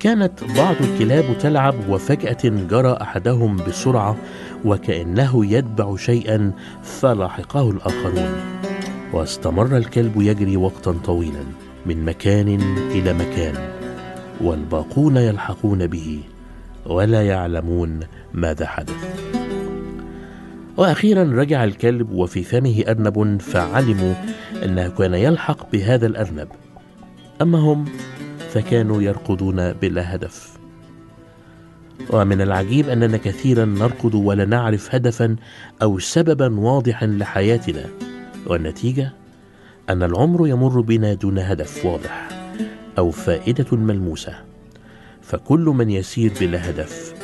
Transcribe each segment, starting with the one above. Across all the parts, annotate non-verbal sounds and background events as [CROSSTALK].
كانت بعض الكلاب تلعب وفجأة جرى أحدهم بسرعة وكأنه يتبع شيئا فلاحقه الآخرون. واستمر الكلب يجري وقتا طويلا من مكان إلى مكان والباقون يلحقون به ولا يعلمون ماذا حدث. وأخيرا رجع الكلب وفي فمه أرنب فعلموا أنه كان يلحق بهذا الأرنب. أما هم؟ فكانوا يركضون بلا هدف. ومن العجيب أننا كثيرا نركض ولا نعرف هدفا أو سببا واضحا لحياتنا والنتيجة أن العمر يمر بنا دون هدف واضح أو فائدة ملموسة. فكل من يسير بلا هدف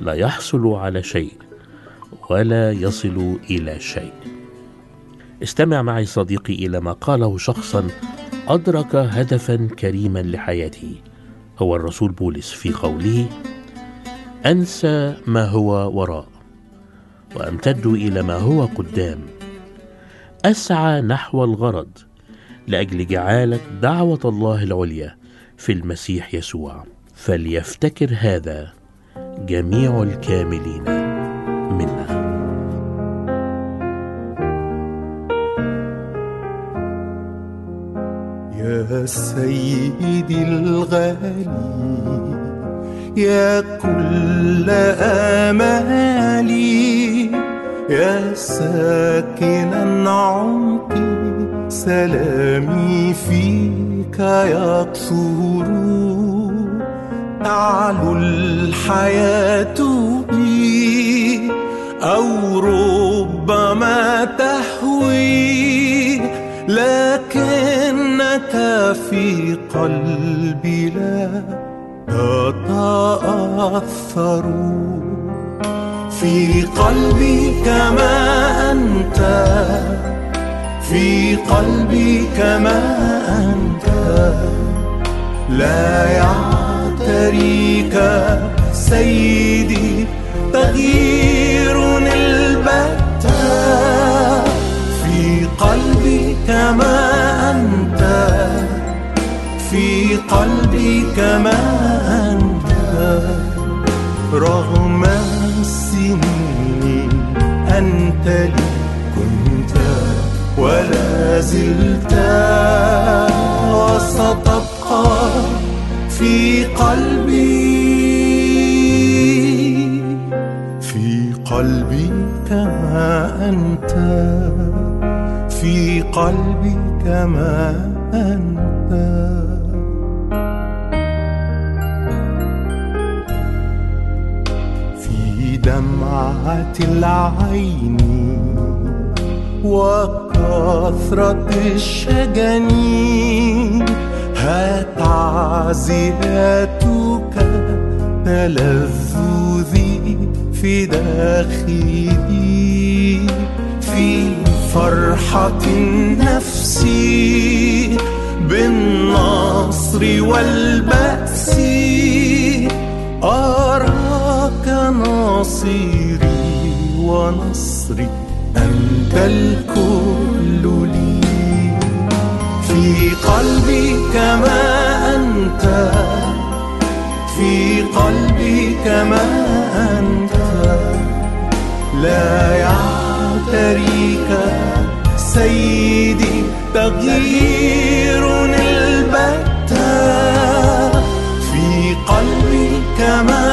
لا يحصل على شيء ولا يصل إلى شيء. استمع معي صديقي إلى ما قاله شخصا أدرك هدفا كريما لحياته. هو الرسول بولس في قوله أنسى ما هو وراء وأمتد إلى ما هو قدام. أسعى نحو الغرض لأجل جعالة دعوة الله العليا في المسيح يسوع. فليفتكر هذا جميع الكاملين منا. يا سيدي الغالي يا كل آمالي يا ساكنا عمقي سلامي فيك يقصر تعلو الحياة بي أو ربما تهوي. لكنك في قلبي لا تتأثر في قلبي كما أنت في قلبي كما أنت. لا يعتريك سيدي تغيير البتة. في قلبي كما أنت قلبي كما أنت رغم السنين أنت لي كنت ولا زلت وستبقى في قلبي. في قلبي كما أنت في قلبي كما أنت. دمعة العين وكثرة الشجن ها تعزياتك تلذذي في داخلي في فرحة النفس بالنصر والبأس أراك ناصري ونصري أنت الكل لي. في قلبي كما أنت في قلبي كما أنت. لا يعتريك سيدي تغيير البتة. في قلبي كما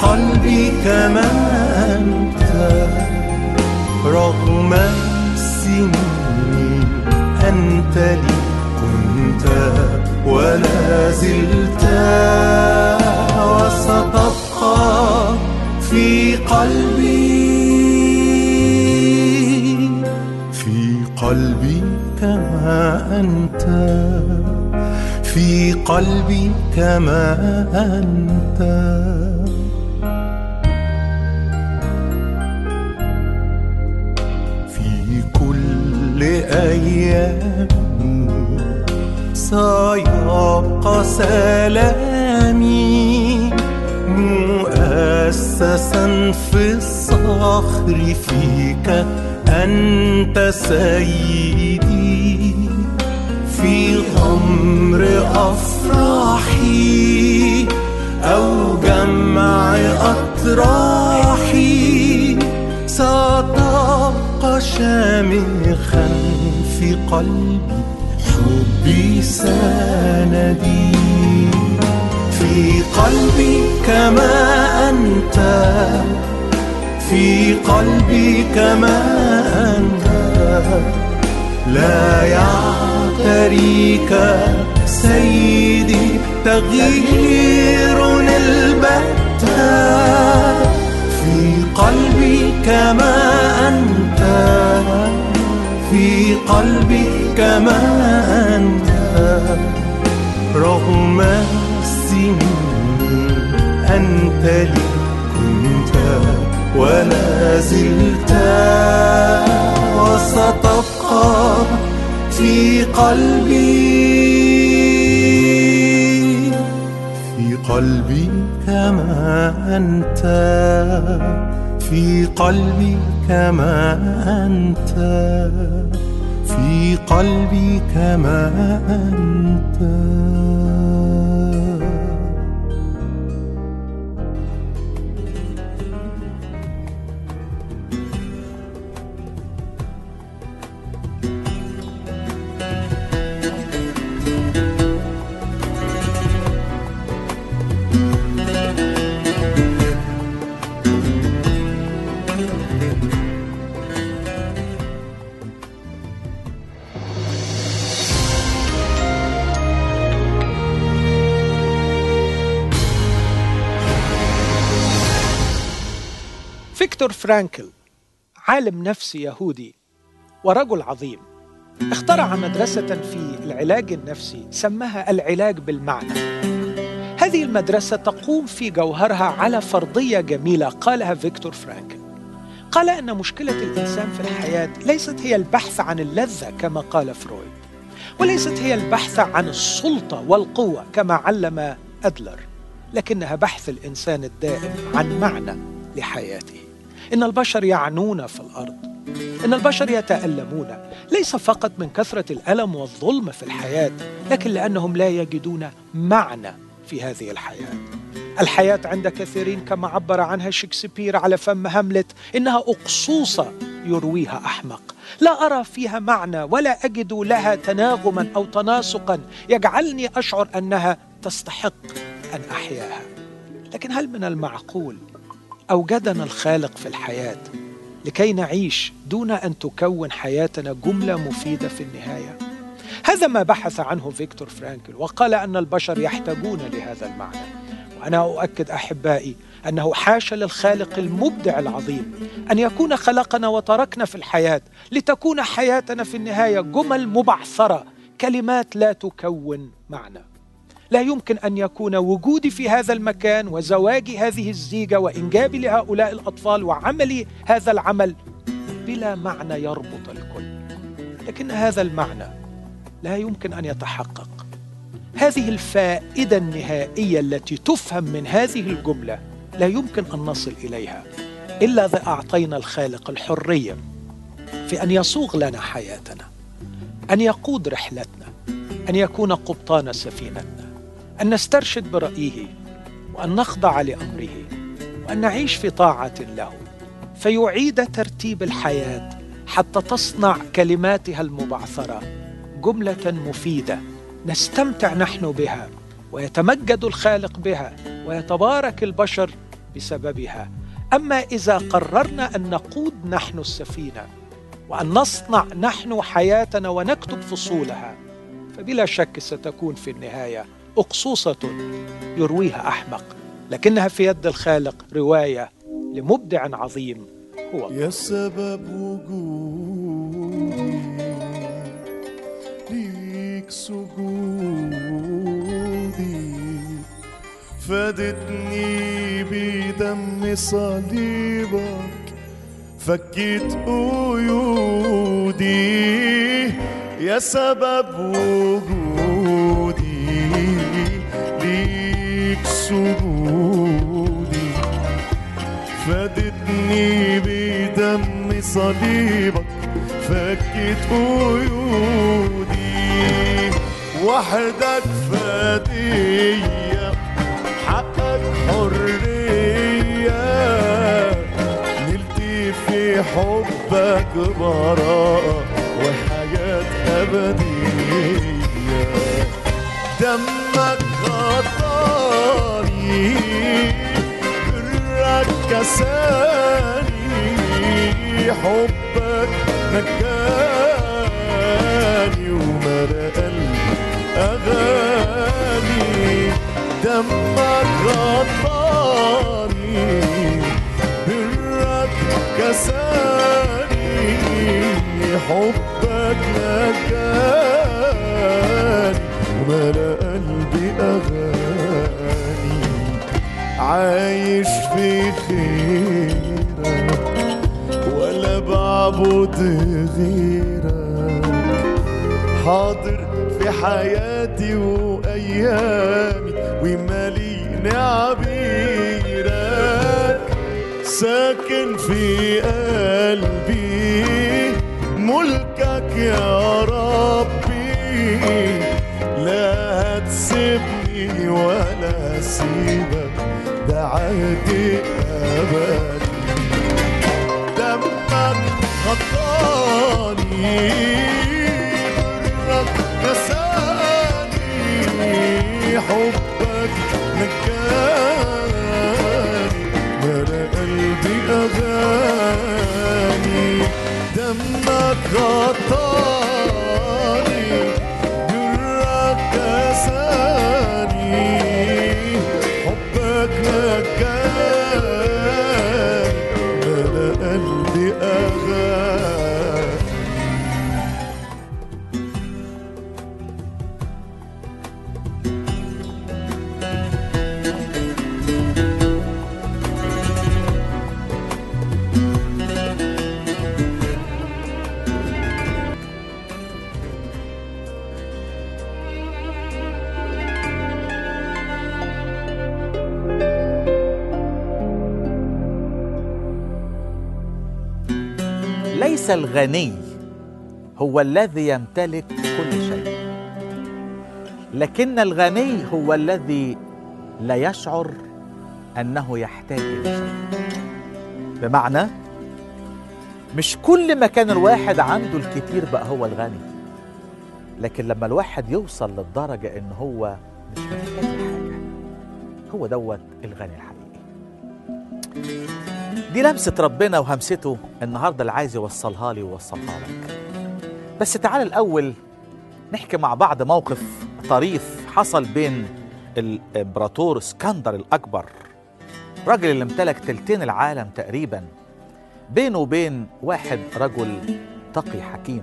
قلبي كما أنت رغم السنين أنت لي كنت ولا زلت وستبقى في قلبي. في قلبي كما أنت في قلبي كما أنت. كل أيامي سيبقى سلامي مؤسسا في الصخر فيك. أنت سيدي في غمر أفراحي أو جمع أطراحي. ستبقى شامخا في قلبي حبي سندي. في قلبي كما أنت في قلبي كما أنت. لا يعتريك سيدي تغيير البتة. في قلبي كما أنت في قلبي كما أنت رغم السنين أنت لي كنت ولا زلت. وستبقى في قلبي في قلبي كما أنت. في قلبي كما أنت في قلبي كما أنت. فيكتور فرانكل عالم نفسي يهودي ورجل عظيم اخترع مدرسة في العلاج النفسي سماها العلاج بالمعنى. هذه المدرسة تقوم في جوهرها على فرضية جميلة قالها فيكتور فرانكل. قال أن مشكلة الإنسان في الحياة ليست هي البحث عن اللذة كما قال فرويد وليست هي البحث عن السلطة والقوة كما علم أدلر لكنها بحث الإنسان الدائم عن معنى لحياته. إن البشر يعنون في الأرض. إن البشر يتألمون. ليس فقط من كثرة الألم والظلم في الحياة لكن لأنهم لا يجدون معنى في هذه الحياة. الحياة عند كثيرين كما عبر عنها شكسبير على فم هاملت إنها أقصوصة يرويها أحمق. لا أرى فيها معنى ولا أجد لها تناغما أو تناسقا. يجعلني أشعر أنها تستحق أن أحياها. لكن هل من المعقول أوجدنا الخالق في الحياة لكي نعيش دون أن تكون حياتنا جملة مفيدة في النهاية. هذا ما بحث عنه فيكتور فرانكل وقال أن البشر يحتاجون لهذا المعنى. وأنا أؤكد أحبائي أنه حاشا للخالق المبدع العظيم أن يكون خلقنا وتركنا في الحياة لتكون حياتنا في النهاية جمل مبعثرة كلمات لا تكون معنى. لا يمكن أن يكون وجودي في هذا المكان وزواجي هذه الزيجة وإنجابي لهؤلاء الأطفال وعملي هذا العمل بلا معنى يربط الكل. لكن هذا المعنى لا يمكن أن يتحقق. هذه الفائدة النهائية التي تفهم من هذه الجملة لا يمكن أن نصل إليها إلا إذا أعطينا الخالق الحرية في أن يصوغ لنا حياتنا أن يقود رحلتنا أن يكون قبطان سفينتنا. أن نسترشد برأيه وأن نخضع لأمره وأن نعيش في طاعة له فيعيد ترتيب الحياة حتى تصنع كلماتها المبعثرة جملة مفيدة نستمتع نحن بها ويتمجد الخالق بها ويتبارك البشر بسببها. أما إذا قررنا أن نقود نحن السفينة وأن نصنع نحن حياتنا ونكتب فصولها فبلا شك ستكون في النهاية أقصوصة يرويها أحمق لكنها في يد الخالق رواية لمبدع عظيم هو. يا سبب وجودي ليك سجودي فادتني بدم صليبك فكيت قيودي يا سبب وجودي ليك سجودي فادتني بدم صليبك فكت قيودي. وحدك فدية حقك حرية. نلت في حبك براءة دمك غطاني برك كساني حبك وملأ قلبي أغاني دمك غطاني برك كساني حبك نجاني وملأ قلبي أغاني عايش في خيرك ولا بعبد غيرك حاضر في حياتي وأيامي وماليني عبيرك ساكن في قلبي حبك نجاني ملا قلبي أغاني. دمك غطاني الغني هو الذي يمتلك كل شيء. لكن الغني هو الذي لا يشعر أنه يحتاج إلى شيء. بمعنى مش كل ما كان الواحد عنده الكتير بقى هو الغني. لكن لما الواحد يوصل للدرجة إن هو مش محتاج حاجة هو دوت الغني الحقيقي. دي لمسة ربنا وهمسته النهاردة اللي عايز يوصلها لي ويوصلها لك. بس تعال الأول نحكي مع بعض موقف طريف حصل بين الإمبراطور اسكندر الأكبر راجل اللي امتلك تلتين العالم تقريبا بينه وبين واحد رجل تقي حكيم.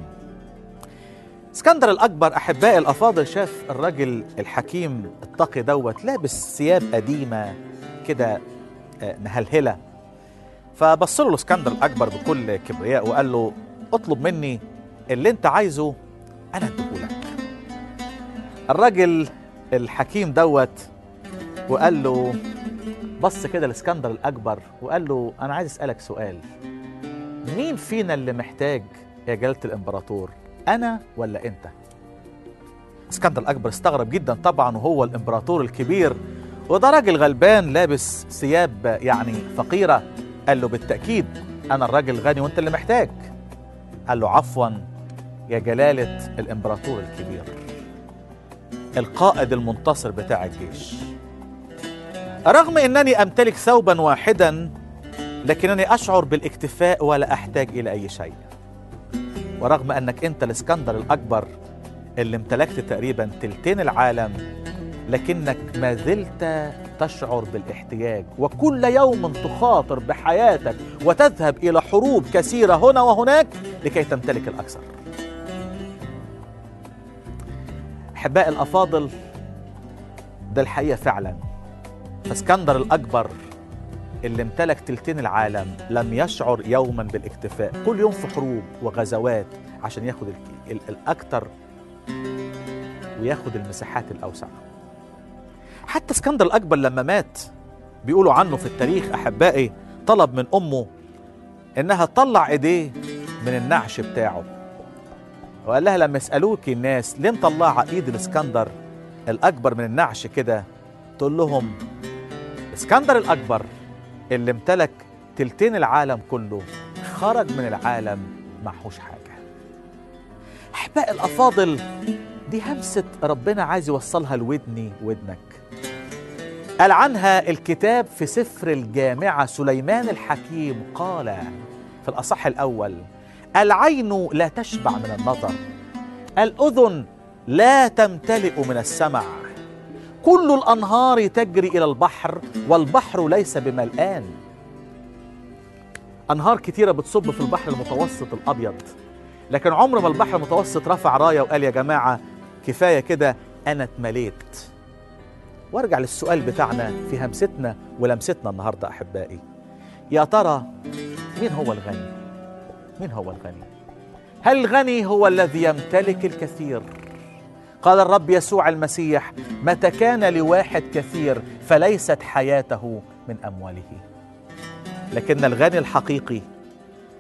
اسكندر الأكبر أحبائي الأفاضل شاف الراجل الحكيم التقي دوت لابس ثياب قديمة كده آه، مهلهلة. فبص له الاسكندر الأكبر بكل كبرياء وقال له اطلب مني اللي انت عايزه أنا أديهولك. الراجل الحكيم دوت وقال له بص كده الاسكندر الأكبر وقال له أنا عايز أسألك سؤال. مين فينا اللي محتاج يا جلالة الإمبراطور أنا ولا أنت؟ اسكندر الأكبر استغرب جدا طبعا وهو الإمبراطور الكبير وده راجل غلبان لابس ثياب يعني فقيرة. قال له بالتأكيد أنا الراجل غني وأنت اللي محتاج. قال له عفوا يا جلالة الإمبراطور الكبير. القائد المنتصر بتاع الجيش. رغم أنني أمتلك ثوبا واحدا لكنني أشعر بالاكتفاء ولا أحتاج إلى أي شيء. ورغم أنك أنت الإسكندر الأكبر اللي امتلكت تقريبا تلتين العالم لكنك ما زلت تشعر بالاحتياج وكل يوم تخاطر بحياتك وتذهب إلى حروب كثيرة هنا وهناك لكي تمتلك الأكثر. أحباء الأفاضل ده الحقيقة فعلا. فاسكندر الأكبر اللي امتلك تلتين العالم لم يشعر يوما بالاكتفاء كل يوم في حروب وغزوات عشان ياخد ال- ال- الأكثر وياخد المساحات الأوسع. حتى اسكندر الأكبر لما مات بيقولوا عنه في التاريخ أحبائي طلب من أمه إنها تطلع إيديه من النعش بتاعه. وقال لها لما يسألوك الناس ليه مطلعة إيد الإسكندر الأكبر من النعش كده؟ تقول لهم إسكندر الأكبر اللي امتلك تلتين العالم كله خرج من العالم معهوش حاجة. أحباء الأفاضل دي همسة ربنا عايز يوصلها لودني ودنك. قال عنها الكتاب في سفر الجامعة سليمان الحكيم قال في الأصح الأول العين لا تشبع من النظر الأذن لا تمتلئ من السمع كل الأنهار تجري إلى البحر والبحر ليس بملآن. أنهار كتيرة بتصب في البحر المتوسط الأبيض لكن عمر ما البحر المتوسط رفع راية وقال يا جماعة كفاية كده أنا اتمليت. وارجع للسؤال بتاعنا في همستنا ولمستنا النهاردة أحبائي يا ترى مين هو الغني؟ مين هو الغني؟ هل الغني هو الذي يمتلك الكثير؟ قال الرب يسوع المسيح متى كان لواحد كثير فليست حياته من أمواله لكن الغني الحقيقي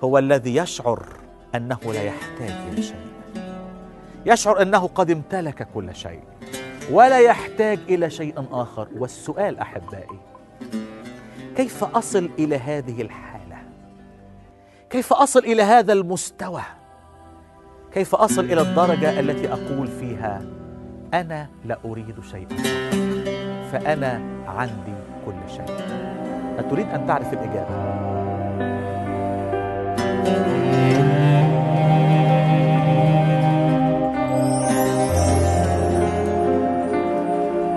هو الذي يشعر أنه لا يحتاج إلى شيء يشعر أنه قد امتلك كل شيء ولا يحتاج إلى شيء آخر. والسؤال أحبائي كيف أصل إلى هذه الحالة؟ كيف أصل إلى هذا المستوى؟ كيف أصل إلى الدرجة التي أقول فيها أنا لا أريد شيئا فأنا عندي كل شيء. أتريد أن تعرف الإجابة؟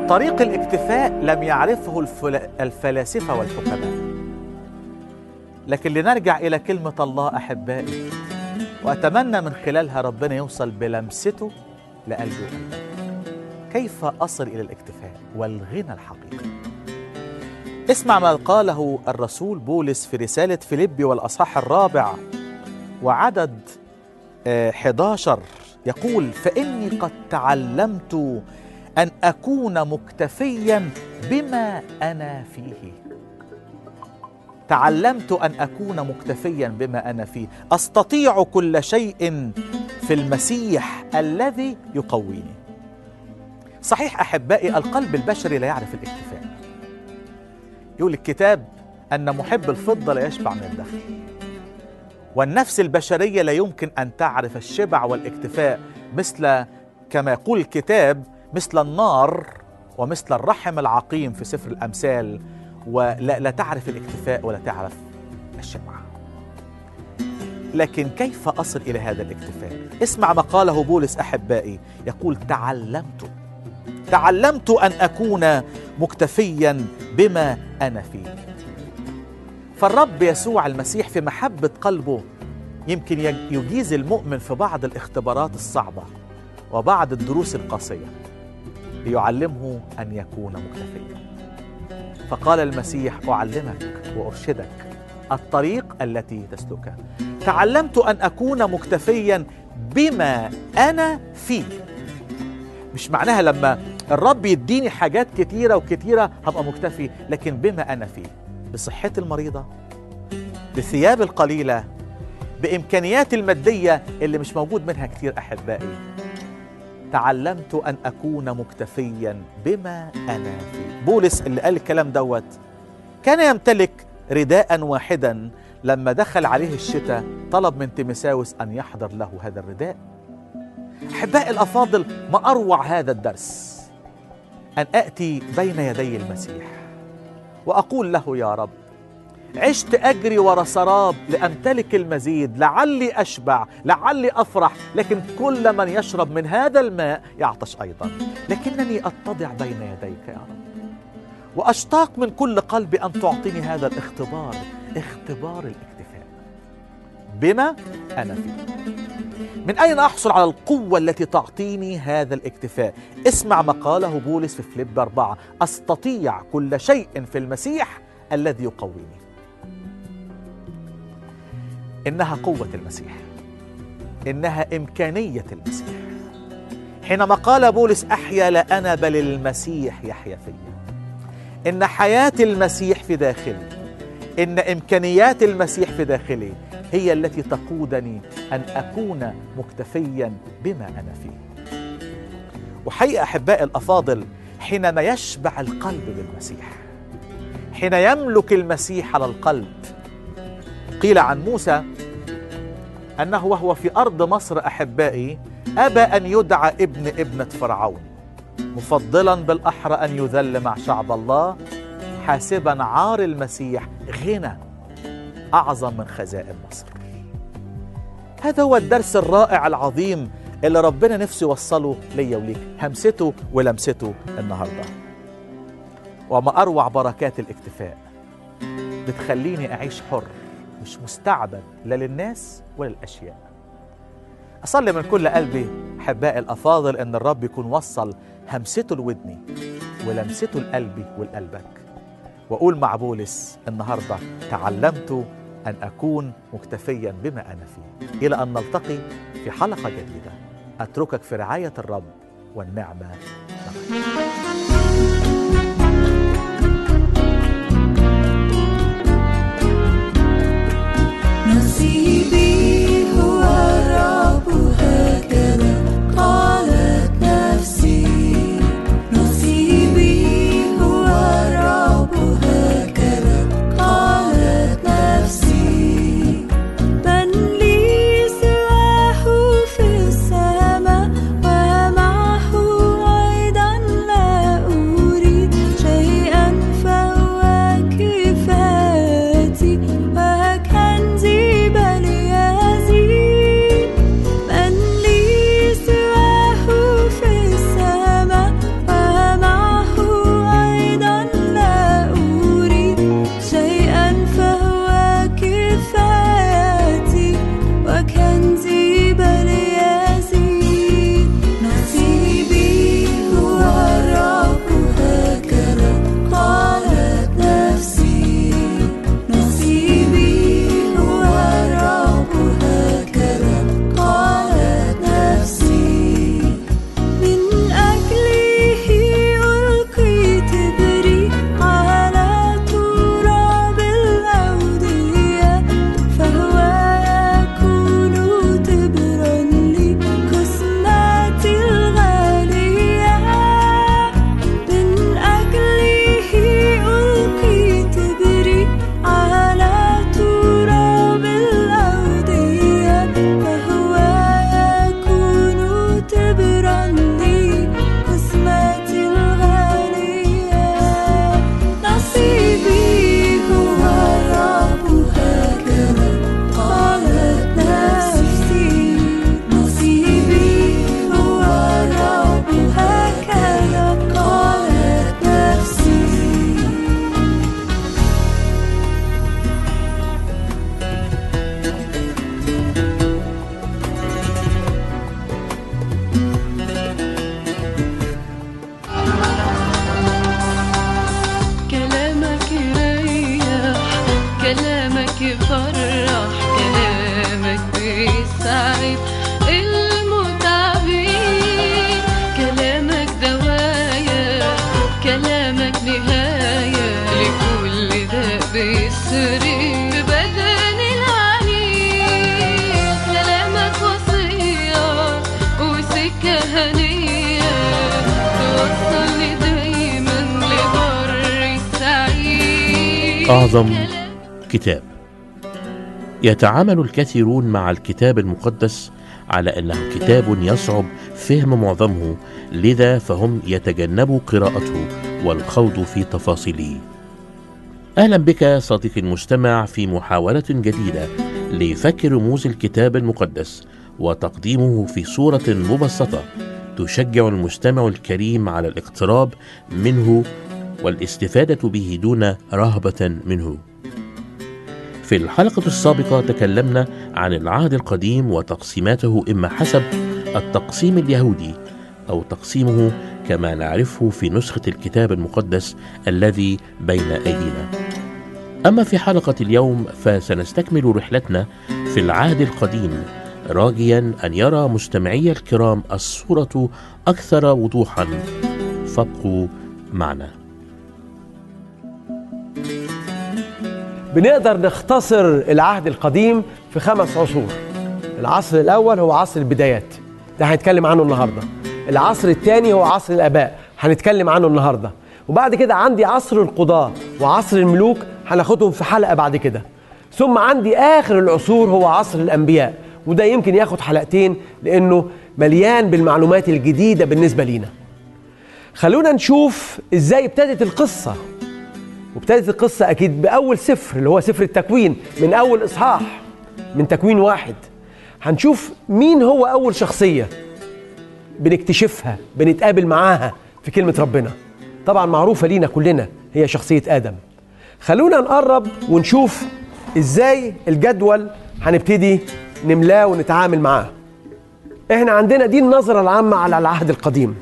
طريق الاكتفاء لم يعرفه الفل... الفلاسفة والحكماء. لكن لنرجع إلى كلمة الله أحبائي وأتمنى من خلالها ربنا يوصل بلمسته لقلبي كيف أصل إلى الاكتفاء والغنى الحقيقي؟ اسمع ما قاله الرسول بولس في رسالة فيليبي والأصحاح الرابع وعدد آه، 11 يقول فإني قد تعلمت أن أكون مكتفيا بما أنا فيه. تعلمت أن أكون مكتفيا بما أنا فيه. أستطيع كل شيء في المسيح الذي يقويني. صحيح أحبائي القلب البشري لا يعرف الاكتفاء. يقول الكتاب أن محب الفضة لا يشبع من الدخل. والنفس البشرية لا يمكن أن تعرف الشبع والاكتفاء مثل كما يقول الكتاب مثل النار ومثل الرحم العقيم في سفر الأمثال ولا لا تعرف الاكتفاء ولا تعرف الشبع لكن كيف أصل إلى هذا الاكتفاء؟ اسمع ما قاله بولس أحبائي يقول تعلمت. تعلمت أن أكون مكتفيا بما أنا فيه. فالرب يسوع المسيح في محبة قلبه يمكن يجيز المؤمن في بعض الاختبارات الصعبة وبعض الدروس القاسية. ليعلمه أن يكون مكتفيا. فقال المسيح أعلمك وأرشدك الطريق التي تسلكها تعلمت أن أكون مكتفيا بما أنا فيه. مش معناها لما الرب يديني حاجات كتيرة وكتيرة هبقى مكتفي لكن بما أنا فيه. بصحتي المريضة بثياب القليلة بإمكانياتي المادية اللي مش موجود منها كتير أحبائي. تعلمت أن أكون مكتفيا بما أنا فيه. بولس اللي قال الكلام دوت كان يمتلك رداء واحدا لما دخل عليه الشتاء طلب من تيمساوس أن يحضر له هذا الرداء. أحبائي الأفاضل ما أروع هذا الدرس؟ أن أتي بين يدي المسيح وأقول له يا رب عشت أجري ورا سراب لأمتلك المزيد لعلي أشبع لعلي أفرح لكن كل من يشرب من هذا الماء يعطش أيضا. لكنني أتضع بين يديك يا رب. وأشتاق من كل قلبي أن تعطيني هذا الاختبار اختبار الاكتفاء. بما أنا فيه. من أين أحصل على القوة التي تعطيني هذا الاكتفاء؟ اسمع ما قاله بولس في فليب أربعة. أستطيع كل شيء في المسيح الذي يقويني. إنها قوة المسيح. إنها إمكانية المسيح. حينما قال بولس أحيا لا أنا بل المسيح يحيا فيا. إن حياة المسيح في داخلي إن إمكانيات المسيح في داخلي هي التي تقودني أن أكون مكتفيا بما أنا فيه. وحقيقة أحبائي الأفاضل حينما يشبع القلب بالمسيح حين يملك المسيح على القلب قيل عن موسى أنه وهو في أرض مصر أحبائي أبى أن يدعى ابن ابنة فرعون مفضلا بالأحرى أن يذل مع شعب الله حاسبا عار المسيح غنى أعظم من خزائن مصر. هذا هو الدرس الرائع العظيم اللي ربنا نفسه يوصله ليا وليك. همسته ولمسته النهارده. وما أروع بركات الاكتفاء. بتخليني أعيش حر. مش مستعبد لا للناس ولا للأشياء. أصلي من كل قلبي أحبائي الأفاضل إن الرب يكون وصل همسته لودني ولمسته لقلبي ولقلبك. وأقول مع بولس النهاردة تعلمت أن أكون مكتفيا بما أنا فيه إلى أن نلتقي في حلقة جديدة. أتركك في رعاية الرب والنعمة. معك نصيبي هو الرب هكذا يتعامل الكثيرون مع الكتاب المقدس على أنه كتاب يصعب فهم معظمه لذا فهم يتجنبوا قراءته والخوض في تفاصيله. أهلا بك صديقي المستمع في محاولة جديدة لفك رموز الكتاب المقدس وتقديمه في صورة مبسطة تشجع المستمع الكريم على الاقتراب منه والاستفادة به دون رهبة منه. في الحلقة السابقة تكلمنا عن العهد القديم وتقسيماته إما حسب التقسيم اليهودي أو تقسيمه كما نعرفه في نسخة الكتاب المقدس الذي بين أيدينا. أما في حلقة اليوم فسنستكمل رحلتنا في العهد القديم راجيا أن يرى مستمعي الكرام الصورة أكثر وضوحا فابقوا معنا. بنقدر نختصر العهد القديم في خمس عصور. العصر الأول هو عصر البدايات. ده هنتكلم عنه النهاردة. العصر الثاني هو عصر الآباء. هنتكلم عنه النهاردة. وبعد كده عندي عصر القضاة وعصر الملوك هناخدهم في حلقة بعد كده. ثم عندي آخر العصور هو عصر الأنبياء. وده يمكن ياخد حلقتين لأنه مليان بالمعلومات الجديدة بالنسبة لينا. خلونا نشوف إزاي ابتدت القصة. وابتدت القصة أكيد بأول سفر اللي هو سفر التكوين من أول إصحاح من تكوين واحد. هنشوف مين هو أول شخصية بنكتشفها بنتقابل معاها في كلمة ربنا. طبعا معروفة لينا كلنا هي شخصية آدم. خلونا نقرب ونشوف إزاي الجدول هنبتدي نملاه ونتعامل معاه. إحنا عندنا دي النظرة العامة على العهد القديم.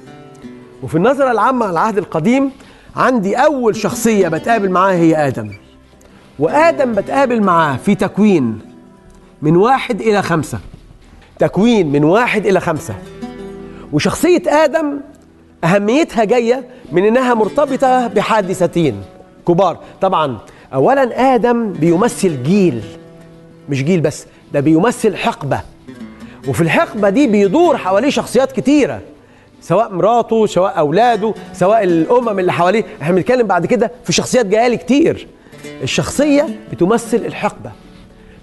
وفي النظرة العامة على العهد القديم عندي أول شخصية بتقابل معاها هي آدم. وآدم بتقابل معاه في تكوين من واحد إلى خمسة. تكوين من واحد إلى خمسة. وشخصية آدم أهميتها جاية من إنها مرتبطة بحادثتين كبار. طبعا أولا آدم بيمثل جيل مش جيل بس ده بيمثل حقبة. وفي الحقبة دي بيدور حواليه شخصيات كتيرة. سواء مراته سواء أولاده سواء الأمم اللي حواليه. إحنا بنتكلم بعد كده في شخصيات جاية لي كتير. الشخصية بتمثل الحقبة.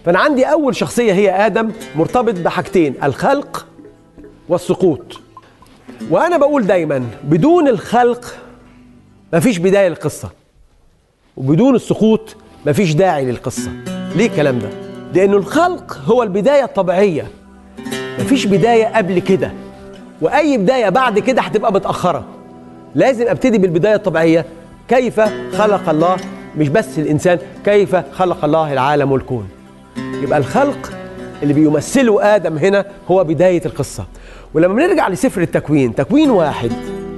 فأنا عندي أول شخصية هي آدم مرتبط بحاجتين الخلق والسقوط. وأنا بقول دايما بدون الخلق مفيش بداية للقصة. وبدون السقوط مفيش داعي للقصة. ليه الكلام ده؟ لأنه الخلق هو البداية الطبيعية. مفيش بداية قبل كده. وأي بداية بعد كده هتبقى متأخرة. لازم أبتدي بالبداية الطبيعية. كيف خلق الله؟ مش بس الإنسان كيف خلق الله العالم والكون؟ يبقى الخلق اللي بيمثله آدم هنا هو بداية القصة. ولما بنرجع لسفر التكوين تكوين واحد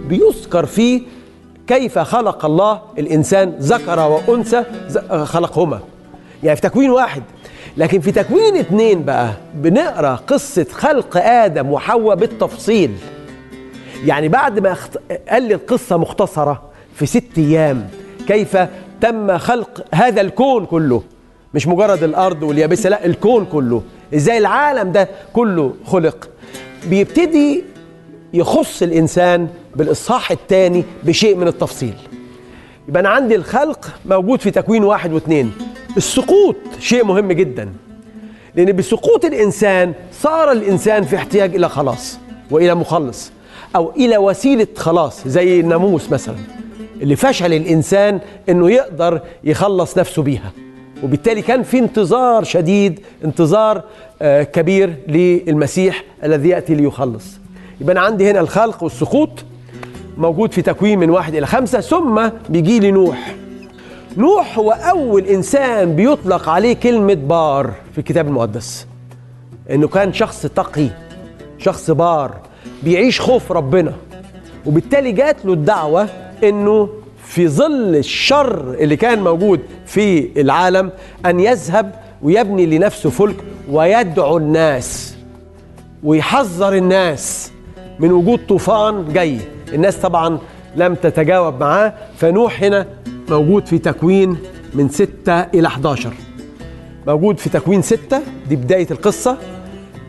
بيذكر فيه كيف خلق الله الإنسان ذكر وأنثى خلقهما. يعني في تكوين واحد لكن في تكوين اتنين بقى بنقرأ قصة خلق آدم وحواء بالتفصيل. يعني بعد ما. قال لي القصة مختصرة في ست أيام كيف تم خلق هذا الكون كله؟ مش مجرد الأرض واليابسة لا الكون كله. إزاي العالم ده كله خلق؟ بيبتدي يخص الإنسان بالإصحاح الثاني بشيء من التفصيل. يبقى أنا عندي الخلق موجود في تكوين واحد واثنين. السقوط شيء مهم جدا. لأن بسقوط الإنسان صار الإنسان في احتياج إلى خلاص وإلى مخلص أو إلى وسيلة خلاص زي الناموس مثلا اللي فشل الإنسان إنه يقدر يخلص نفسه بيها. وبالتالي كان في انتظار شديد انتظار آه، كبير للمسيح الذي يأتي ليخلص. يبقى أنا عندي هنا الخلق والسقوط موجود في تكوين من واحد إلى خمسة ثم بيجي لي نوح. نوح هو أول إنسان بيطلق عليه كلمة بار في الكتاب المقدس. إنه كان شخص تقي شخص بار بيعيش خوف ربنا. وبالتالي جات له الدعوة إنه في ظل الشر اللي كان موجود في العالم أن يذهب ويبني لنفسه فلك ويدعو الناس ويحذر الناس من وجود طوفان جاي. الناس طبعا لم تتجاوب معاه. فنوح هنا موجود في تكوين من 6 إلى 11 موجود في تكوين 6 دي بداية القصة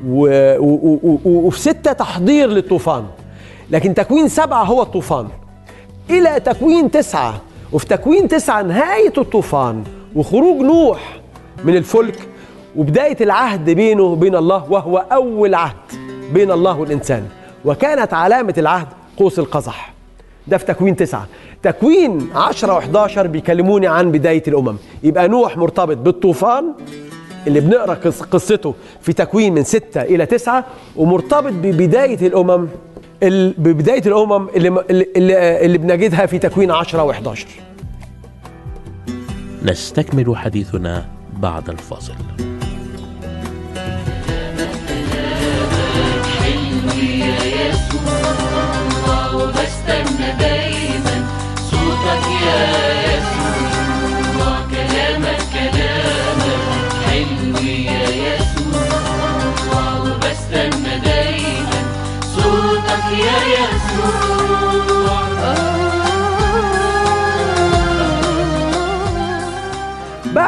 و... و... وفي 6 تحضير للطوفان. لكن تكوين 7 هو الطوفان. إلى تكوين 9 وفي تكوين 9 نهاية الطوفان وخروج نوح من الفلك وبداية العهد بينه وبين الله وهو أول عهد بين الله والإنسان. وكانت علامة العهد قوس القزح. ده في تكوين تسعة. تكوين عشرة و11 بيكلموني عن بداية الأمم. يبقى نوح مرتبط بالطوفان اللي بنقرأ قص- قصته في تكوين من ستة إلى تسعة ومرتبط ببداية الأمم ال- ببداية الأمم اللي, اللي, اللي, بنجدها في تكوين عشرة و11 نستكمل حديثنا بعد الفاصل.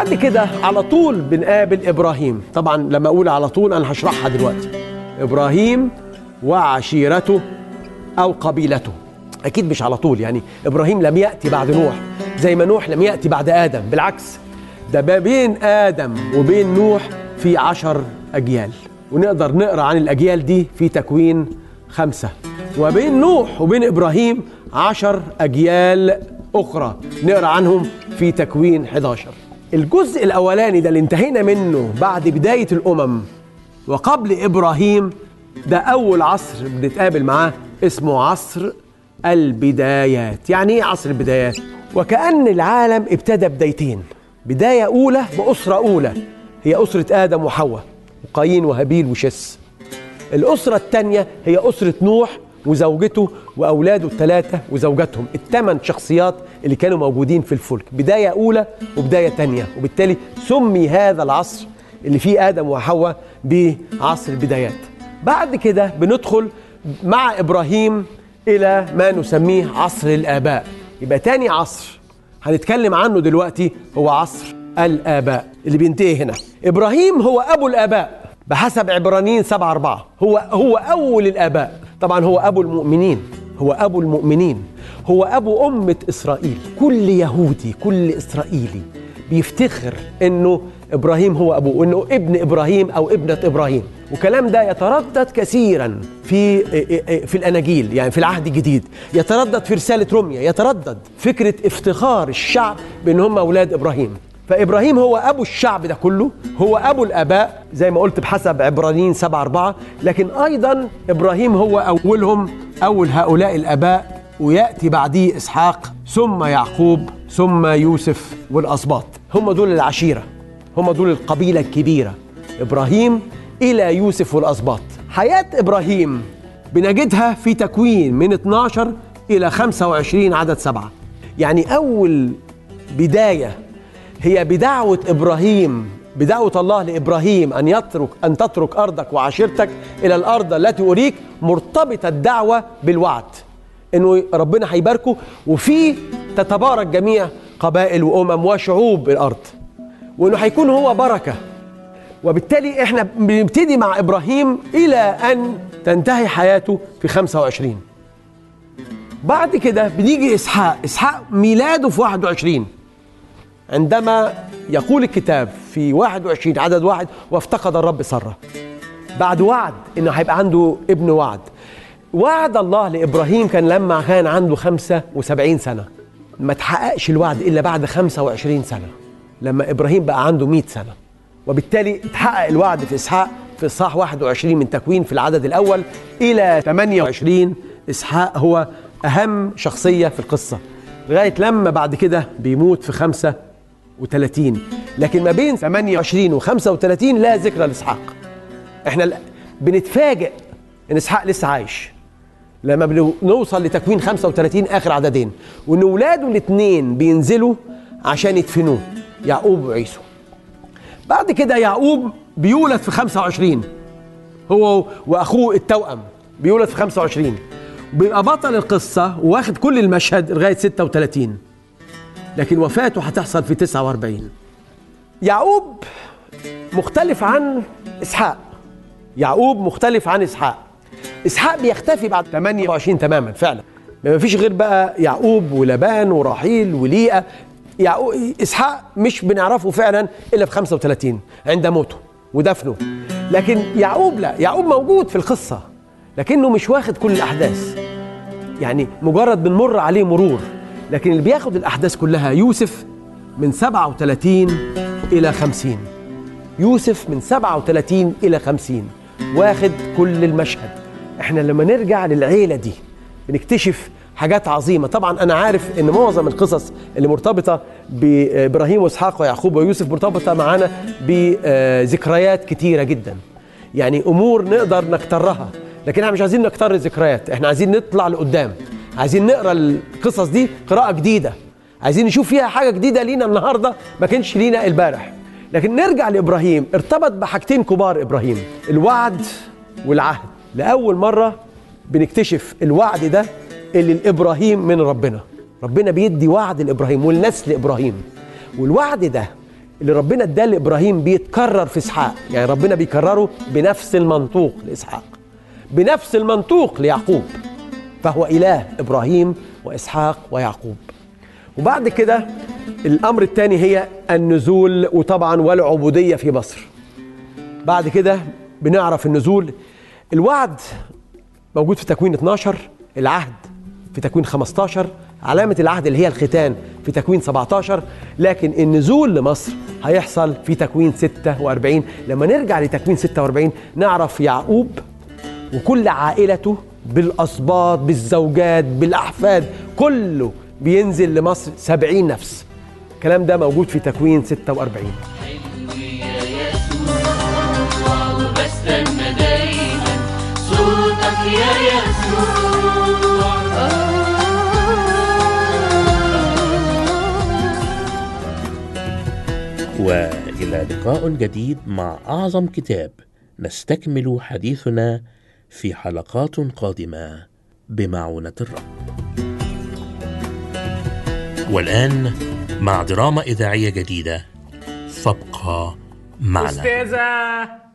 بعد كده على طول بنقابل إبراهيم. طبعا لما أقول على طول أنا هشرحها دلوقتي. إبراهيم وعشيرته أو قبيلته. أكيد مش على طول يعني إبراهيم لم يأتي بعد نوح زي ما نوح لم يأتي بعد آدم. بالعكس ده ما بين آدم وبين نوح في عشر أجيال. ونقدر نقرأ عن الأجيال دي في تكوين خمسة. وبين نوح وبين إبراهيم عشر أجيال أخرى. نقرأ عنهم في تكوين 11 الجزء الأولاني ده اللي انتهينا منه بعد بداية الأمم وقبل إبراهيم ده أول عصر بنتقابل معاه اسمه عصر البدايات. يعني إيه عصر البدايات؟ وكأن العالم ابتدى بدايتين بداية أولى بأسرة أولى هي أسرة آدم وحواء وقايين وهابيل وشس. الأسرة الثانية هي أسرة نوح وزوجته وأولاده الثلاثة وزوجاتهم الثمان شخصيات اللي كانوا موجودين في الفلك بداية أولى وبداية ثانية وبالتالي سمي هذا العصر اللي فيه آدم وحواء بعصر البدايات. بعد كده بندخل مع إبراهيم إلى ما نسميه عصر الآباء. يبقى تاني عصر هنتكلم عنه دلوقتي هو عصر الآباء اللي بينتهي هنا. إبراهيم هو أبو الآباء بحسب عبرانيين سبعة أربعة هو هو أول الآباء. طبعا هو أبو المؤمنين هو أبو المؤمنين هو أبو أمة إسرائيل. كل يهودي كل إسرائيلي بيفتخر إنه إبراهيم هو أبوه وإنه ابن إبراهيم أو ابنة إبراهيم. وكلام ده يتردد كثيرا في في الأناجيل يعني في العهد الجديد. يتردد في رسالة روميا يتردد فكرة افتخار الشعب بان هم أولاد إبراهيم. فإبراهيم هو أبو الشعب ده كله هو أبو الآباء زي ما قلت بحسب عبرانيين 7 4 لكن أيضا إبراهيم هو أولهم أول هؤلاء الآباء ويأتي بعديه إسحاق ثم يعقوب ثم يوسف والاسباط هم دول العشيرة هم دول القبيلة الكبيرة. إبراهيم إلى يوسف والاسباط حياة إبراهيم بنجدها في تكوين من 12 إلى 25 عدد سبعة. يعني أول بداية هي بدعوة إبراهيم بدعوة الله لإبراهيم أن يترك أن تترك أرضك وعشيرتك إلى الأرض التي أريك مرتبطة الدعوة بالوعد. إنه ربنا هيباركه وفي تتبارك جميع قبائل وأمم وشعوب الأرض. وإنه هيكون هو بركة. وبالتالي إحنا بنبتدي مع إبراهيم إلى أن تنتهي حياته في 25 بعد كده بنيجي إسحاق إسحاق ميلاده في 21 عندما يقول الكتاب في 21 عدد واحد وافتقد الرب سره. بعد وعد إنه هيبقى عنده ابن وعد. وعد الله لإبراهيم كان لما كان عنده 75 سنة. ما تحققش الوعد إلا بعد 25 سنة لما إبراهيم بقى عنده 100 سنة. وبالتالي اتحقق الوعد في إسحاق في إصحاح 21 من تكوين في العدد الأول إلى 28 إسحاق هو أهم شخصية في القصة. لغاية لما بعد كده بيموت في 35 لكن ما بين 28 و 35 لا ذكرى لإسحاق. إحنا بنتفاجئ إن إسحاق لسه عايش. لما بنوصل لتكوين 35 آخر عددين. وإن اولاده الاثنين بينزلوا عشان يدفنوه. يعقوب وعيسو. بعد كده يعقوب بيولد في 25 هو وأخوه التوأم بيولد في 25 بيبقى بطل القصة واخد كل المشهد لغاية 36 لكن وفاته هتحصل في 49 يعقوب مختلف عن إسحاق. يعقوب مختلف عن إسحاق. إسحاق بيختفي بعد 28 تماما فعلا. ما فيش غير بقى يعقوب ولبان وراحيل وليئة. يعقوب إسحاق مش بنعرفه فعلا إلا في 35 عند موته ودفنه. لكن يعقوب لا يعقوب موجود في القصة لكنه مش واخد كل الأحداث. يعني مجرد بنمر عليه مرور. لكن اللي بياخد الأحداث كلها يوسف من 37 إلى 50 يوسف من 37 إلى 50 واخد كل المشهد. إحنا لما نرجع للعيلة دي بنكتشف حاجات عظيمة. طبعا أنا عارف إن معظم القصص اللي مرتبطة بإبراهيم وإسحاق ويعقوب ويوسف مرتبطة معانا بذكريات كتيرة جدا. يعني أمور نقدر نكترها لكن إحنا مش عايزين نكتر الذكريات. إحنا عايزين نطلع لقدام. عايزين نقرأ القصص دي قراءة جديدة. عايزين نشوف فيها حاجة جديدة لينا النهارده ما كانش لينا البارح. لكن نرجع لإبراهيم. ارتبط بحاجتين كبار إبراهيم الوعد والعهد. لأول مرة بنكتشف الوعد ده اللي لابراهيم من ربنا. ربنا بيدي وعد لإبراهيم والنسل إبراهيم والوعد ده اللي ربنا اداه لإبراهيم بيتكرر في إسحاق. يعني ربنا بيكرره بنفس المنطوق لإسحاق. بنفس المنطوق ليعقوب. فهو إله إبراهيم وإسحاق ويعقوب. وبعد كده الأمر الثاني هي النزول وطبعا والعبودية في مصر. بعد كده بنعرف النزول. الوعد موجود في تكوين 12 العهد في تكوين 15 علامة العهد اللي هي الختان في تكوين 17 لكن النزول لمصر هيحصل في تكوين 46 لما نرجع لتكوين 46 نعرف يعقوب وكل عائلته بالأسباط بالزوجات بالأحفاد كله بينزل لمصر 70 نفس. الكلام ده موجود في تكوين 46 يا يسوع وبستنى دايما صوتك يا يسوع وإلى لقاء جديد مع أعظم كتاب نستكمل حديثنا في حلقات قادمة بمعونة الرب. والآن مع دراما إذاعية جديدة فابقى معنا. أستاذة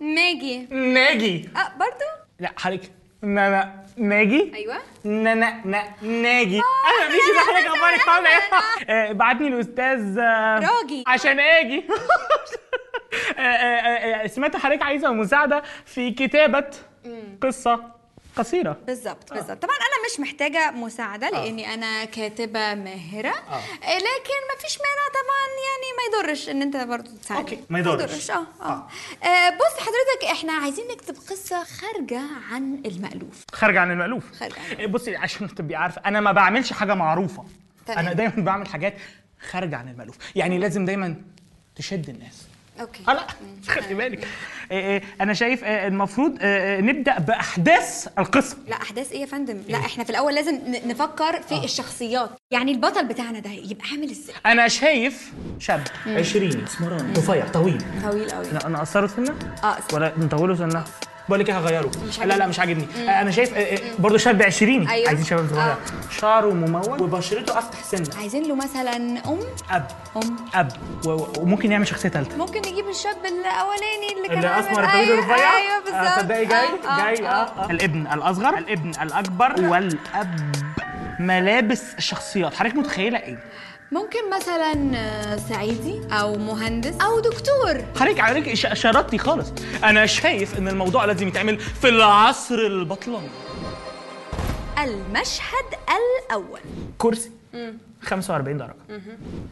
ماجي. ناجي آه برضو؟ لا حضرتك. نانا ناجي أيوه. نانا نا ناجي. أهلا بيكي ازي حضرتك أخبارك عامله إيه؟ آه، بعتني الأستاذ آه، راجي. عشان آجي. [LAUGHS] آه، آه، آه، سمعت حضرتك عايزة مساعدة في كتابة قصة قصيرة. بالظبط بالظبط طبعا أنا مش محتاجة مساعدة لأني أنا كاتبة ماهره آه، لكن ما فيش مانع طبعا يعني ما يضرش إن أنت برضو تساعدني okay، ما يضرش. آه آه, آه. بص حضرتك إحنا عايزين نكتب قصة خارجة عن المألوف. خارج عن المألوف. خارج عن آه، بصي عشان تبقي عارفة أنا ما بعملش حاجة معروفة. تمام. أنا دايما بعمل حاجات خارجة عن المألوف. يعني لازم دايما تشد الناس. okay. آه لا خلي بالك. آه، آه، أنا شايف آه، المفروض آه، آه، نبدأ بأحداث القصة. لا أحداث إيه يا فندم؟ لا إحنا في الأول لازم نفكر في الشخصيات. يعني البطل بتاعنا ده يبقى عامل إزاي؟ أنا شايف شاب. عشريني اسمراني. رفيع طويل. طويل قوي لا أنا اقصره سنة؟ آه. ولا نطوله سنه بقول لك إيه هغيره. مش لا لا. مش عاجبني. أنا شايف برضه شاب عشريني. أيوة. عايزين شباب صغير آه. شعره ممول وبشرته أفتح سنة. عايزين له مثلا أم؟ أب. أم. أب. وممكن نعمل شخصية ثالثه ممكن نجيب الشاب الأولاني اللي كان اللي أسمر الطويل أيوة، الرفيع أيوه آه، بالظبط. تصدقي جاي آه، جاي آه. آه. آه. الابن الأصغر الابن الأكبر والأب. ملابس الشخصيات. حضرتك متخيلة إيه؟ ممكن مثلا آه، صعيدي أو مهندس أو دكتور. حضرتك عليك شردتي خالص. أنا شايف إن الموضوع لازم يتعمل في العصر البطلمي المشهد الأول. كرسي. 45 درجة.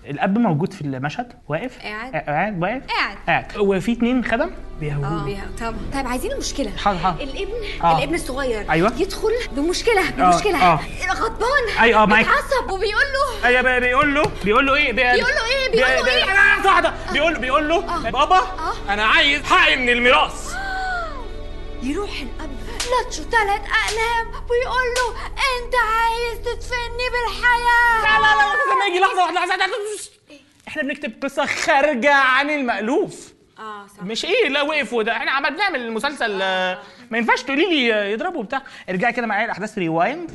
الأب موجود في المشهد. واقف؟ قاعد. آه، قاعد. واقف؟ قاعد. قاعد. وفي اتنين خدم؟ بيهووه بيها طب طيب عايزين المشكلة حاضر، حاضر. الابن آه. الابن الصغير أيوة. يدخل بمشكلة بمشكلة. آه. غضبان. أيوة، آه، معاك. اتعصب وبيقول له. أيوه بي- بيقول له بيقول له إيه؟ بي- بيقول له إيه؟ بيقول له بي- إيه؟ لا، لا، لحظه واحدة بيقول له بيقول له بابا أنا عايز حقي من الميراث. [GASPS] يروح الأب لطشه ثلاث أقلام ويقول له أنت عايز تدفني لا لحظة واحدة لحظة واحدة. إحنا بنكتب قصة خارجة عن المألوف. آه صح. مش إيه لا وقف وده إحنا عمال نعمل المسلسل آه، ما ينفعش تقولي لي آه، يضربوا بتاع ارجعي كده معايا الاحداث ريوايند.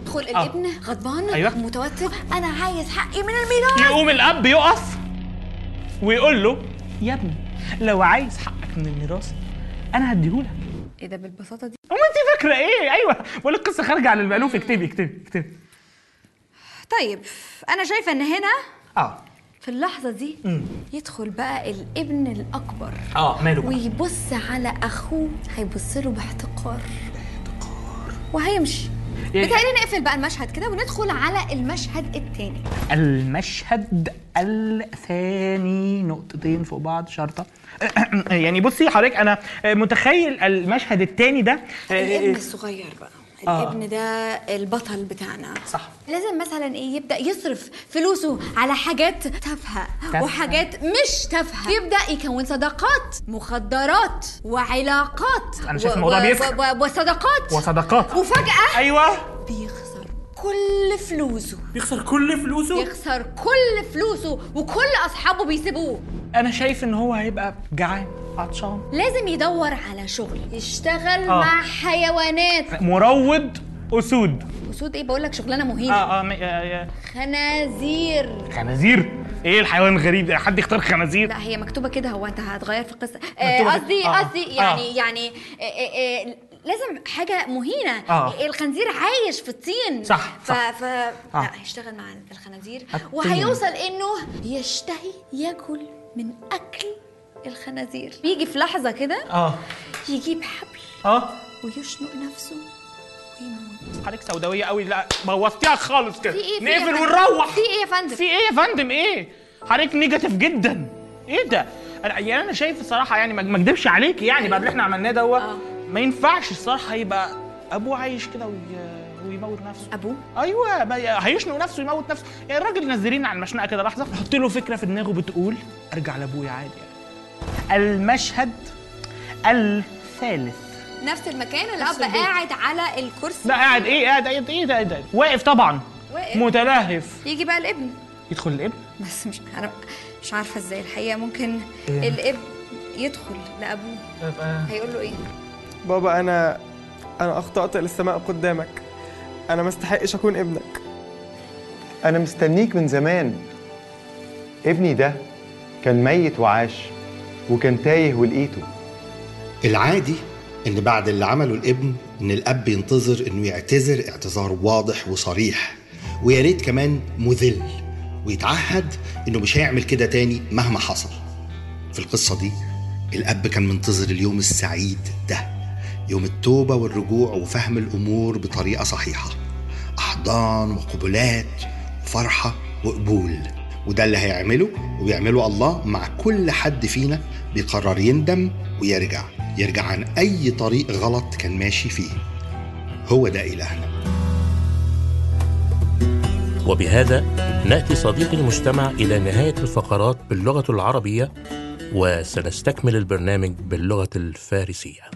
يدخل آه. الابن غضبان أيوة. متوتر. أنا عايز حقي من الميراث. يقوم الأب يقف ويقول له يا ابني لو عايز حقك من الميراث أنا هديهولك. إيه ده بالبساطة دي؟ أمال انت فاكرة إيه؟ أيوه. بقول لك القصة خارجة عن المألوف. اكتبي اكتبي اكتبي. طيب أنا شايفة إن هنا آه. في اللحظة دي يدخل بقى الابن الأكبر. آه ماله بقى؟ ويبص على أخوه هيبص له باحتقار. وهيمشي. إيه؟ بتهيألي نقفل بقى المشهد كده وندخل على المشهد التاني. المشهد الثاني نقطتين فوق بعض شرطة. [COUGHS] يعني بصي حضرتك أنا متخيل المشهد الثاني ده. الابن الصغير بقى. آه. الابن ده البطل بتاعنا. صح. لازم مثلا إيه يبدأ يصرف فلوسه على حاجات تافهة. وحاجات مش تافهة. يبدأ يكون صداقات مخدرات وعلاقات أنا شايف الموضوع و- بيسخن. و- وصداقات. وصداقات. وفجأة أيوه. بيخسر. كل فلوسه. بيخسر كل فلوسه؟ يخسر كل فلوسه وكل أصحابه بيسيبوه. أنا شايف إن هو هيبقى جعان عطشان. لازم يدور على شغل يشتغل آه. مع حيوانات. مروض أسود. أسود إيه؟ بقول لك شغلانة مهينه آه آه م- آه، آه، خنازير. خنازير؟ إيه الحيوان الغريب ده؟ حد يختار خنازير؟ لا هي مكتوبة كده هو أنت هتغير في القصة. آه، قصدي. آه، قصدي آه. يعني يعني آه، آه، آه، لازم حاجة مهينة. آه. الخنزير عايش في الطين. صح، ف صح. ف آه. لا هيشتغل مع الخنازير. وهيوصل إنه يشتهي ياكل من أكل الخنازير. بيجي في لحظة كده آه. يجيب حبل آه. ويشنق نفسه ويموت. حضرتك سوداوية قوي. لا بوظتيها خالص كده. إيه؟ يا نقفل؟ ونروح. في إيه يا فندم؟ في إيه يا فندم؟ إيه؟ حضرتك نيجاتيف جدا. إيه ده؟ أنا يعني أنا شايف الصراحة يعني ما ما أكدبش عليك يعني بعد اللي إحنا عملناه دوت آه. ما ينفعش الصراحة يبقى أبوه عايش كده وي- ويموت نفسه. أبوه؟ أيوه ما- هيشنق نفسه يموت نفسه. يعني الراجل نزلين على المشنقة كده لحظة. حط له فكرة في دماغه بتقول أرجع لأبويا عادي يعني. المشهد الثالث. نفس المكان الاب. قاعد على الكرسي. لا قاعد إيه؟ قاعد إيه إيه؟ ده ده واقف طبعا. واقف. متلهف. يجي بقى الابن. يدخل الابن؟ بس مش أنا مش عارفة إزاي. الحقيقة ممكن إيه؟ الابن يدخل لأبوه. هيقول له إيه؟ بابا أنا أنا أخطأت للسماء قدامك. أنا ما استحقش أكون ابنك. أنا مستنيك من زمان. ابني ده كان ميت وعاش وكان تايه ولقيته. العادي إن بعد اللي عمله الابن إن الأب ينتظر إنه يعتذر اعتذار واضح وصريح. ويا ريت كمان مذل ويتعهد إنه مش هيعمل كده تاني مهما حصل. في القصة دي الأب كان منتظر اليوم السعيد ده. يوم التوبة والرجوع وفهم الأمور بطريقة صحيحة. أحضان وقبلات وفرحة وقبول. وده اللي هيعمله وبيعمله الله مع كل حد فينا بيقرر يندم ويرجع يرجع عن أي طريق غلط كان ماشي فيه. هو ده إلهنا. وبهذا نأتي صديقي المجتمع إلى نهاية الفقرات باللغة العربية وسنستكمل البرنامج باللغة الفارسية.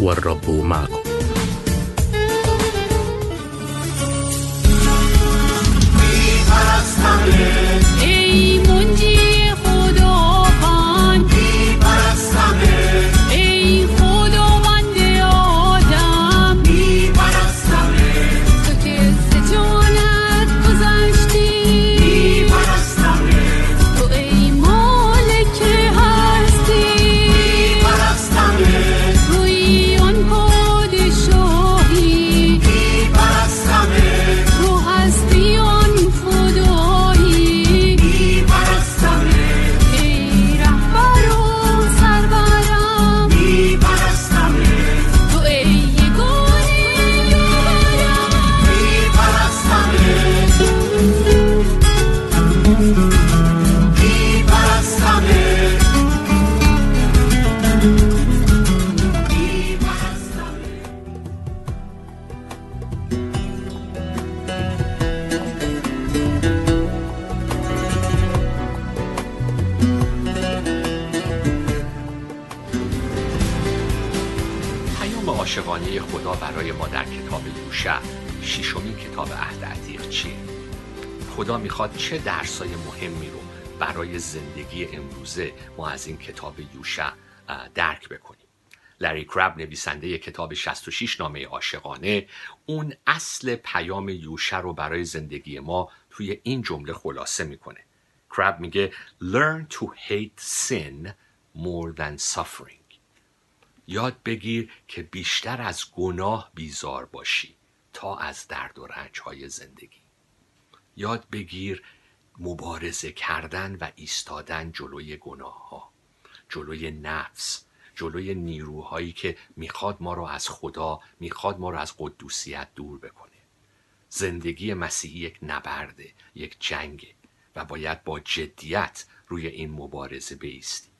والرب معكم. خدا می‌خواد چه درسای مهمی رو برای زندگی امروزه ما از این کتاب یوشع درک بکنیم. لری کرب نویسنده کتاب 66 نامه عاشقانه اون اصل پیام یوشع رو برای زندگی ما توی این جمله خلاصه می‌کنه. کرب میگه learn to hate sin more than suffering. یاد بگیر که بیشتر از گناه بیزار باشی تا از درد و رنج های زندگی. یاد بگیر مبارزه کردن و ایستادن جلوی گناه ها جلوی نفس جلوی نیروهایی که می‌خواد ما رو از خدا می‌خواد ما رو از قدوسیت دور بکنه. زندگی مسیحی یک نبرده یک جنگه و باید با جدیت روی این مبارزه بیستیم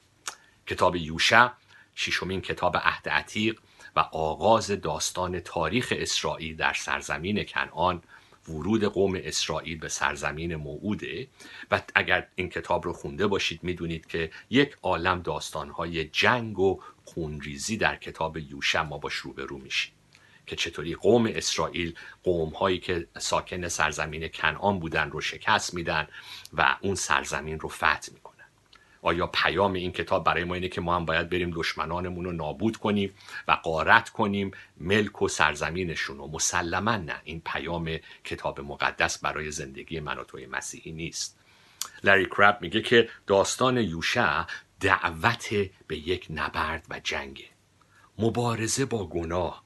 کتاب یوشع ششمین کتاب عهد عتیق و آغاز داستان تاریخ اسرائیل در سرزمین کنعان ورود قوم اسرائیل به سرزمین موعوده. و اگر این کتاب رو خونده باشید می‌دونید که یک عالم داستانهای جنگ و خونریزی در کتاب یوشع ما باش روبرو میشیم. که چطوری قوم اسرائیل قوم هایی که ساکن سرزمین کنعان بودن رو شکست میدن و اون سرزمین رو فتح می‌کنن. آیا پیام این کتاب برای ما اینه که ما هم باید بریم دشمنانمون رو نابود کنیم و غارت کنیم؟ ملک و سرزمینشون رو. مسلما نه. این پیام کتاب مقدس برای زندگی من و توی مسیحی نیست. لری کرب میگه که داستان یوشع دعوت به یک نبرد و جنگه مبارزه با گناه.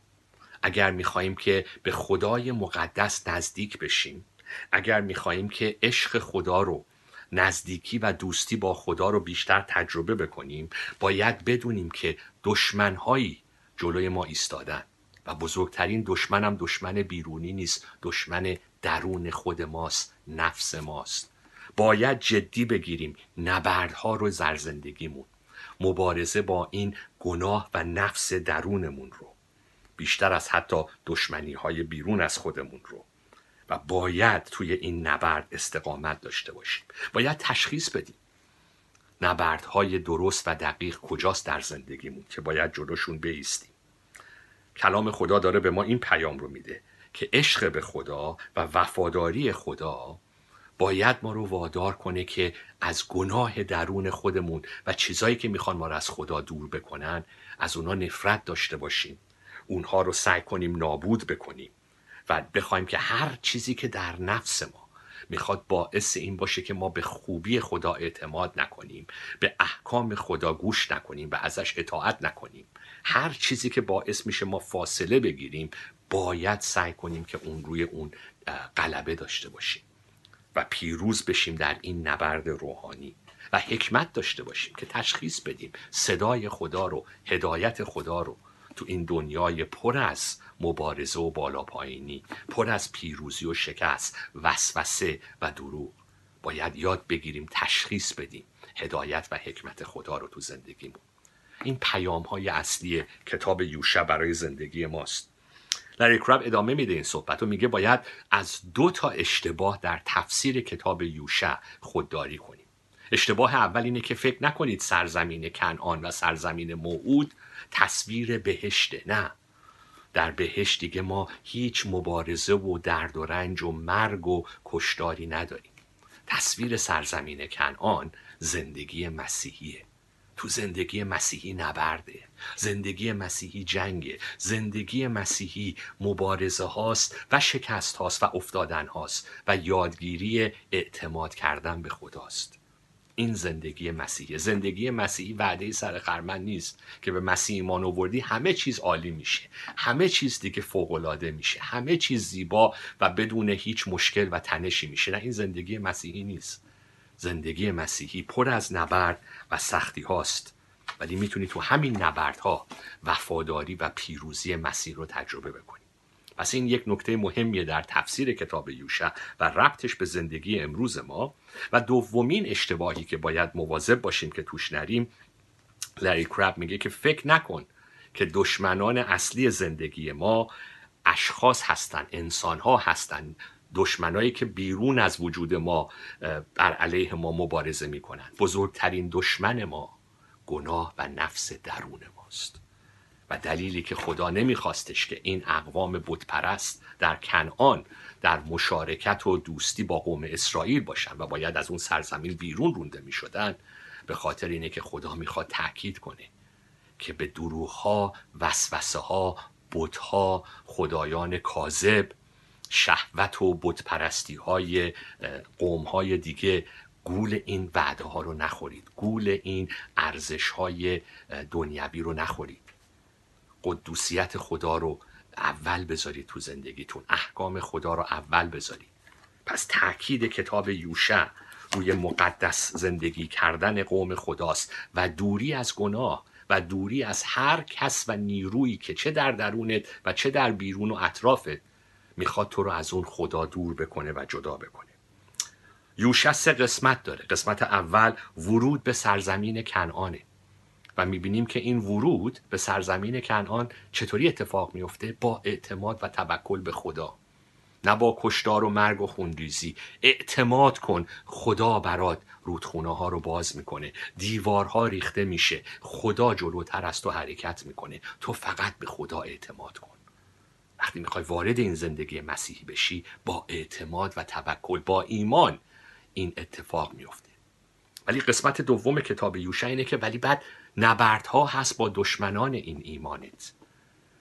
اگر می‌خواهیم که به خدای مقدس نزدیک بشیم اگر می‌خواهیم که عشق خدا رو نزدیکی و دوستی با خدا رو بیشتر تجربه بکنیم باید بدونیم که دشمنهایی جلوی ما ایستادن و بزرگترین دشمنم دشمن بیرونی نیست دشمن درون خود ماست نفس ماست. باید جدی بگیریم نبردها رو در زندگیمون مبارزه با این گناه و نفس درونمون رو بیشتر از حتی دشمنی های بیرون از خودمون رو. و باید توی این نبرد استقامت داشته باشیم. باید تشخیص بدیم. نبردهای درست و دقیق کجاست در زندگیمون که باید جلوشون بیستیم؟ کلام خدا داره به ما این پیام رو میده که عشق به خدا و وفاداری خدا باید ما رو وادار کنه که از گناه درون خودمون و چیزایی که می‌خوان ما رو از خدا دور بکنن از اونا نفرت داشته باشیم. اونها رو سعی کنیم نابود بکنیم. و بخوایم که هر چیزی که در نفس ما می‌خواد باعث این باشه که ما به خوبی خدا اعتماد نکنیم به احکام خدا گوش نکنیم و ازش اطاعت نکنیم هر چیزی که باعث میشه ما فاصله بگیریم باید سعی کنیم که اون روی اون غلبه داشته باشیم و پیروز بشیم در این نبرد روحانی و حکمت داشته باشیم که تشخیص بدیم صدای خدا رو هدایت خدا رو تو این دنیای پر از مبارزه و بالا پایینی پر از پیروزی و شکست وسوسه و دروغ. باید یاد بگیریم تشخیص بدیم هدایت و حکمت خدا رو تو زندگیمون. این پیام های اصلی کتاب یوشع برای زندگی ماست. لری کراب ادامه میده این صحبت و میگه باید از دو تا اشتباه در تفسیر کتاب یوشع خودداری کنیم. اشتباه اول اینه که فکر نکنید سرزمین کنعان و سرزمین موعود تصویر بهشته نه. در بهشت دیگه ما هیچ مبارزه و درد و رنج و مرگ و کشتاری نداریم. تصویر سرزمین کنعان زندگی مسیحیه. تو زندگی مسیحی نبرده زندگی مسیحی جنگه زندگی مسیحی مبارزه هاست و شکست هاست و افتادن هاست و یادگیری اعتماد کردن به خداست. این زندگی مسیحی. زندگی مسیحی وعده سر خرمن نیست که به مسیح ایمان آوردی همه چیز عالی میشه. همه چیز دیگه فوق العاده میشه. همه چیز زیبا و بدون هیچ مشکل و تنشی میشه. نه این زندگی مسیحی نیست. زندگی مسیحی پر از نبرد و سختی هاست. ولی می‌تونی تو همین نبردها وفاداری و پیروزی مسیح رو تجربه بکنی. پس این یک نکته مهمیه در تفسیر کتاب یوشع و ربطش به زندگی امروز ما و دومین اشتباهی که باید مواظب باشیم که توش نریم لری کراب میگه که فکر نکن که دشمنان اصلی زندگی ما اشخاص هستن انسان ها هستن دشمنایی که بیرون از وجود ما بر علیه ما مبارزه می‌کنن. بزرگترین دشمن ما گناه و نفس درون ماست. و دلیلی که خدا نمیخواستش که این اقوام بت‌پرست در کنعان در مشارکت و دوستی با قوم اسرائیل باشن و باید از اون سرزمین بیرون رونده می‌شدن به خاطر اینه که خدا می‌خواد تاکید کنه که به دروغها وسوسه ها بتها خدایان کاذب شهوت و بتپرستی های قوم های دیگه گول این وعده ها رو نخورید گول این ارزش های دنیوی رو نخورید. قدوسیت خدا رو اول بذارید تو زندگیتون احکام خدا رو اول بذارید. پس تاکید کتاب یوشع روی مقدس زندگی کردن قوم خداست و دوری از گناه و دوری از هر کس و نیرویی که چه در درونت و چه در بیرون و اطرافت می‌خواد تو رو از اون خدا دور بکنه و جدا بکنه. یوشع سه قسمت داره. قسمت اول ورود به سرزمین کنعانه. و می‌بینیم که این ورود به سرزمین کنعان چطوری اتفاق میفته با اعتماد و توکل به خدا. نه با کشتار و مرگ و خونریزی. اعتماد کن. خدا برات رودخونه ها رو باز می‌کنه. دیوارها ریخته میشه. خدا جلوتر از تو حرکت می‌کنه. تو فقط به خدا اعتماد کن. وقتی می‌خوای وارد این زندگی مسیحی بشی با اعتماد و توکل با ایمان این اتفاق میفته ولی قسمت دوم کتاب یوشع اینه که ولی بعد نبردها هست با دشمنان این ایمانت.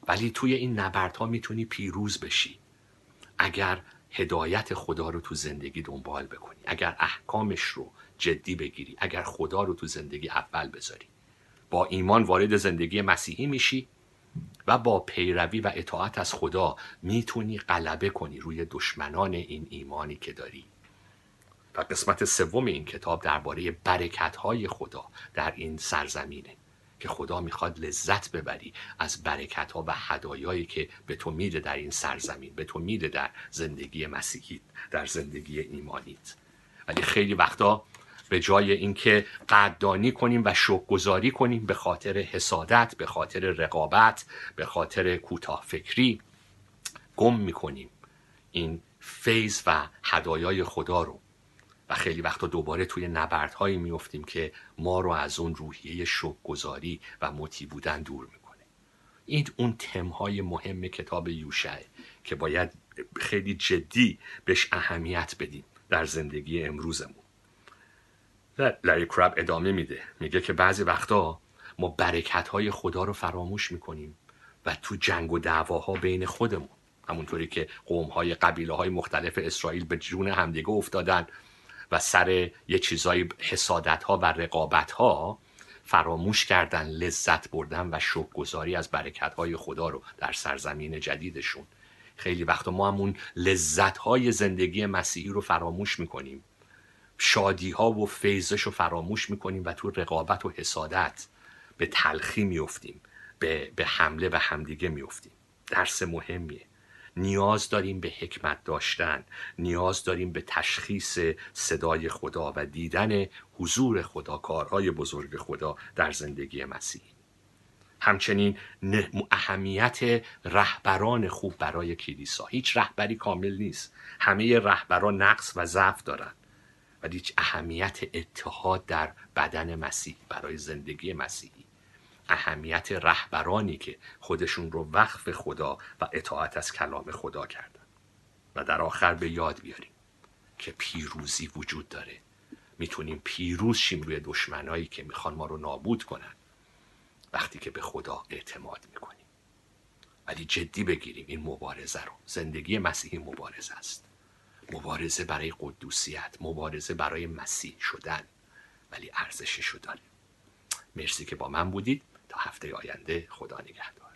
ولی توی این نبردها می‌تونی پیروز بشی. اگر هدایت خدا رو تو زندگی دنبال بکنی اگر احکامش رو جدی بگیری اگر خدا رو تو زندگی اول بذاری. با ایمان وارد زندگی مسیحی میشی و با پیروی و اطاعت از خدا می‌تونی غلبه کنی روی دشمنان این ایمانی که داری. و قسمت سوم این کتاب درباره برکت های خدا در این سرزمینه که خدا می‌خواد لذت ببری از برکت ها و هدایایی که به تو میده در این سرزمین به تو میده در زندگی مسیحی در زندگی ایمانیت. ولی خیلی وقتا به جای اینکه قدردانی کنیم و شکرگزاری کنیم به خاطر حسادت به خاطر رقابت به خاطر کوتاه فکری گم می‌کنیم این فیض و هدایای خدا رو. و خیلی وقتا دوباره توی نبردهایی میفتیم که ما رو از اون روحیه شکرگزاری و مطیع بودن دور می‌کنه. این اون تمهای مهم کتاب یوشعه که باید خیلی جدی بهش اهمیت بدیم در زندگی امروزمون. لری کراب ادامه میده. میگه که بعضی وقتا ما برکت های خدا رو فراموش می‌کنیم و تو جنگ و دعواها بین خودمون. همونطوری که قوم های قبیله های مختلف اسرائیل به جون همدیگه افتادن. و سر یه چیزای حسادت ها و رقابت ها فراموش کردن لذت بردن و شکرگزاری از برکت های خدا رو در سرزمین جدیدشون. خیلی وقتا ما همون لذت های زندگی مسیحی رو فراموش می‌کنیم. شادی ها و فیضش رو فراموش می‌کنیم و تو رقابت و حسادت به تلخی میفتیم به, به حمله و همدیگه میفتیم درس مهمیه. نیاز داریم به حکمت داشتن نیاز داریم به تشخیص صدای خدا و دیدن حضور خدا کارهای بزرگ خدا در زندگی مسیحی همچنین اهمیت رهبران خوب برای کلیسا. هیچ رهبری کامل نیست. همه رهبران نقص و ضعف دارند ولی هیچ اهمیت اتحاد در بدن مسیح برای زندگی مسیحی. اهمیت رهبرانی که خودشون رو وقف خدا و اطاعت از کلام خدا کردن. و در آخر به یاد بیاریم که پیروزی وجود داره. می‌تونیم پیروز شیم روی دشمنایی که می‌خوان ما رو نابود کنن وقتی که به خدا اعتماد می‌کنیم. ولی جدی بگیریم این مبارزه رو. زندگی مسیحی مبارزه است. مبارزه برای قدوسیت مبارزه برای مسیح شدن. ولی ارزشش رو داره مرسی که با من بودید. هفته آینده خدا نگهدار.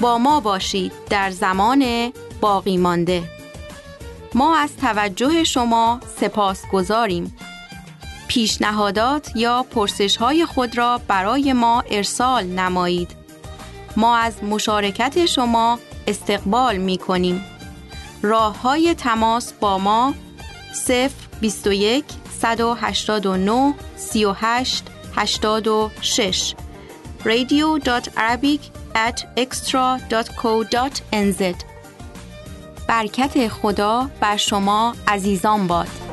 با ما باشید در زمان باقی مانده. ما از توجه شما سپاس گذاریم. پیشنهادات یا پرسش های خود را برای ما ارسال نمایید. ما از مشارکت شما استقبال می کنیم راه های تماس با ما 021 189 38 86 radio.arabic at extra.co.nz برکت خدا بر شما عزیزان باد